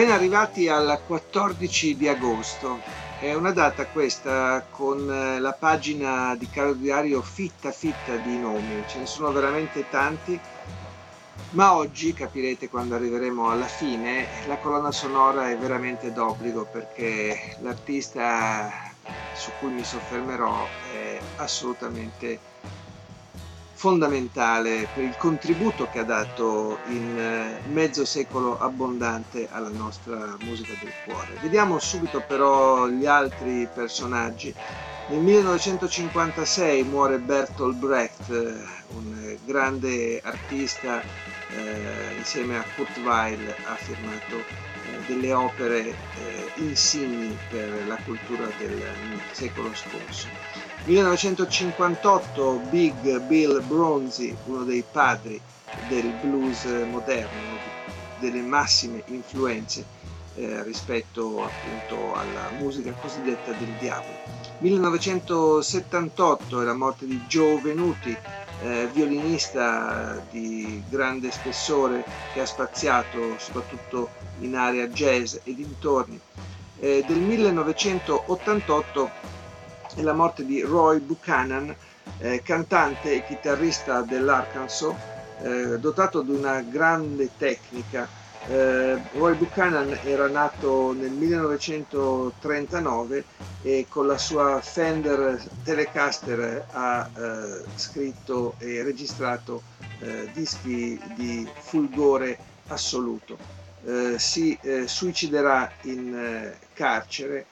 Ben arrivati al 14 di agosto. È una data questa con eh, la pagina di Caro Diario fitta fitta di nomi, ce ne sono veramente tanti, ma oggi capirete quando arriveremo alla fine, la colonna sonora è veramente d'obbligo perché l'artista su cui mi soffermerò è assolutamente fondamentale per il contributo che ha dato in eh, mezzo secolo abbondante alla nostra musica del cuore. Vediamo subito però gli altri personaggi. Nel 1956 muore Bertolt Brecht, un grande artista, eh, insieme a Kurt Weill ha firmato eh, delle opere eh, insigni per la cultura del secolo scorso. 1958 Big Bill Bronzy, uno dei padri del blues moderno, delle massime influenze eh, rispetto appunto alla musica cosiddetta del diavolo. 1978 è la morte di Joe Venuti, eh, violinista di grande spessore che ha spaziato soprattutto in area jazz e dintorni. Eh, del 1988 e la morte di Roy Buchanan, eh, cantante e chitarrista dell'Arkansas, eh, dotato di una grande tecnica. Eh, Roy Buchanan era nato nel 1939 e con la sua Fender Telecaster ha eh, scritto e registrato eh, dischi di fulgore assoluto. Eh, si suiciderà in carcere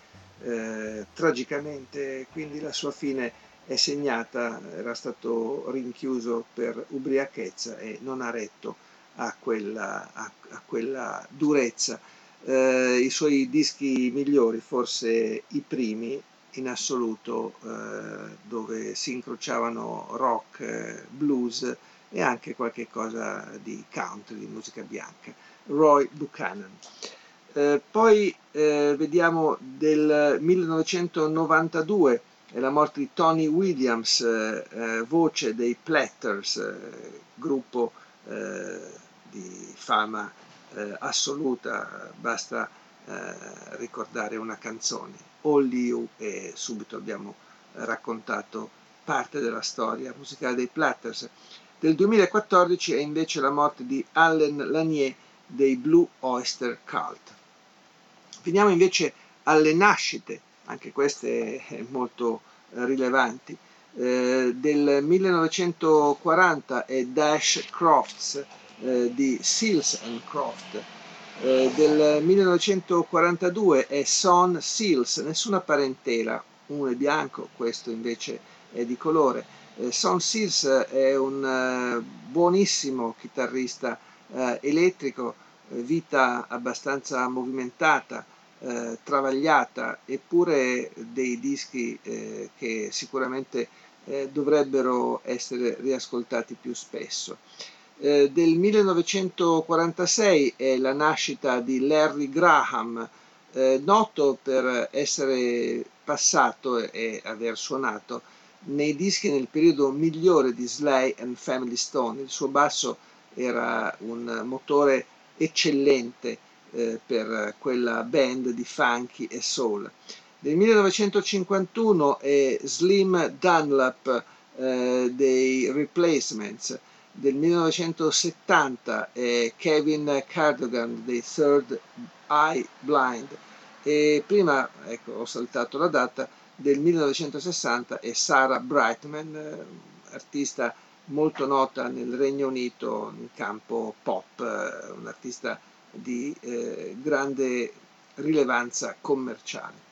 eh, tragicamente, quindi la sua fine è segnata, era stato rinchiuso per ubriachezza e non ha retto a quella, a, a quella durezza. Eh, I suoi dischi migliori, forse i primi in assoluto, eh, dove si incrociavano rock, blues e anche qualche cosa di country, di musica bianca. Roy Buchanan. Eh, poi eh, vediamo del 1992 è la morte di Tony Williams, eh, eh voce dei Platters, eh, gruppo di fama assoluta, basta ricordare una canzone, All You, e subito abbiamo raccontato parte della storia musicale dei Platters. Del 2014 è invece la morte di Allen Lanier dei Blue Oyster Cult. Veniamo invece alle nascite, anche queste molto eh, rilevanti. Eh, del 1940 è Dash Crofts eh, di Seals and Croft. Eh, del 1942 è Son Seals, nessuna parentela, uno è bianco, questo invece è di colore. Eh, Son Seals è un buonissimo chitarrista elettrico, vita abbastanza movimentata, eh, travagliata, eppure dei dischi eh, che sicuramente eh, dovrebbero essere riascoltati più spesso. Eh, del 1946 è la nascita di Larry Graham, eh, noto per essere passato e aver suonato nei dischi nel periodo migliore di Sly and Family Stone. Il suo basso era un motore eccellente eh, per quella band di funky e soul. Del 1951 è Slim Dunlap eh, dei Replacements, del 1970 è Kevin Cardigan dei Third Eye Blind e prima, ecco, ho saltato la data, del 1960 è Sarah Brightman, eh, artista molto nota nel Regno Unito in campo pop, eh, un'artista di eh, grande rilevanza commerciale.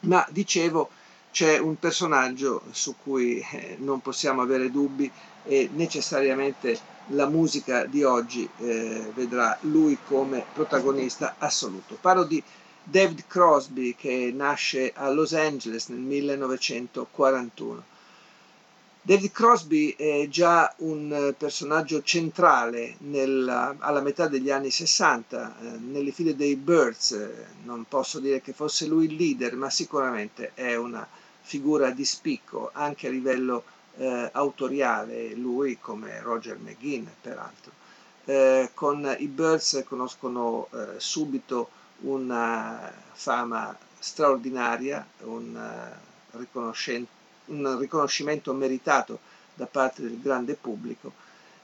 Ma dicevo, c'è un personaggio su cui eh, non possiamo avere dubbi e necessariamente la musica di oggi eh, vedrà lui come protagonista assoluto. Parlo di David Crosby che nasce a Los Angeles nel 1941. David Crosby è già un personaggio centrale nella, alla metà degli anni 60 eh, nelle file dei Birds. Non posso dire che fosse lui il leader, ma sicuramente è una figura di spicco anche a livello eh, autoriale, lui come Roger McGinn peraltro. Eh, con i Birds conoscono eh, subito una fama straordinaria, un, uh, un riconoscimento meritato da parte del grande pubblico.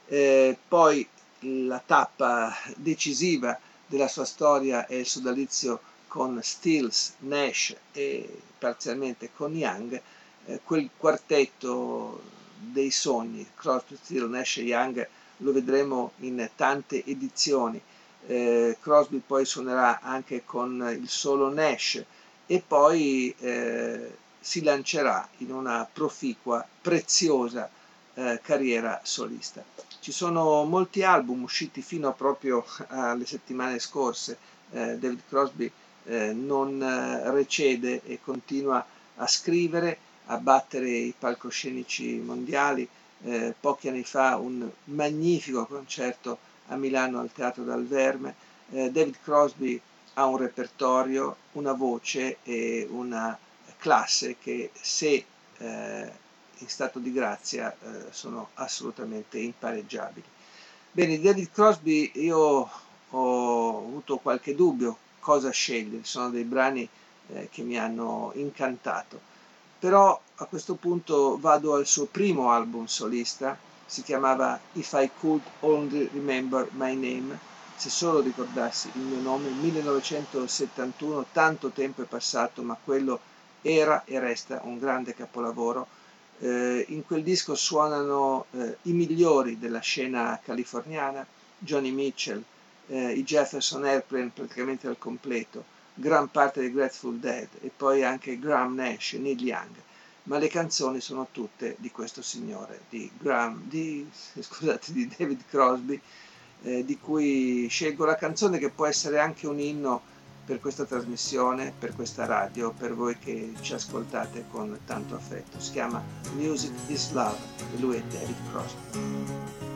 Eh, poi la tappa decisiva della sua storia è il sodalizio con Stills, Nash e parzialmente con Young, eh, quel quartetto dei sogni, Crosby, Stills, Nash e Young, lo vedremo in tante edizioni eh, Crosby poi suonerà anche con il solo Nash e poi eh, si lancerà in una proficua, preziosa eh, carriera solista. Ci sono molti album usciti fino proprio alle settimane scorse, eh, David Crosby eh, non eh, recede e continua a scrivere, a battere i palcoscenici mondiali. pochi anni fa un magnifico concerto a Milano al Teatro dal Verme. Eh, David Crosby ha un repertorio, una voce e una classe che se eh, in stato di grazia eh, sono assolutamente impareggiabili. Bene, David Crosby io ho avuto qualche dubbio cosa scegliere, sono dei brani eh, che mi hanno incantato, però a questo punto vado al suo primo album solista, si chiamava If I Could Only Remember My Name, se solo ricordassi il mio nome, 1971, tanto tempo è passato, ma quello era e resta un grande capolavoro. Eh, in quel disco suonano eh, i migliori della scena californiana, Johnny Mitchell, eh, i Jefferson Airplane praticamente al completo, gran parte dei Grateful Dead e poi anche Graham Nash Neil Young ma le canzoni sono tutte di questo signore, di, Graham, di, scusate, di David Crosby, eh, di cui scelgo la canzone che può essere anche un inno per questa trasmissione, per questa radio, per voi che ci ascoltate con tanto affetto. Si chiama Music is Love e lui è David Crosby.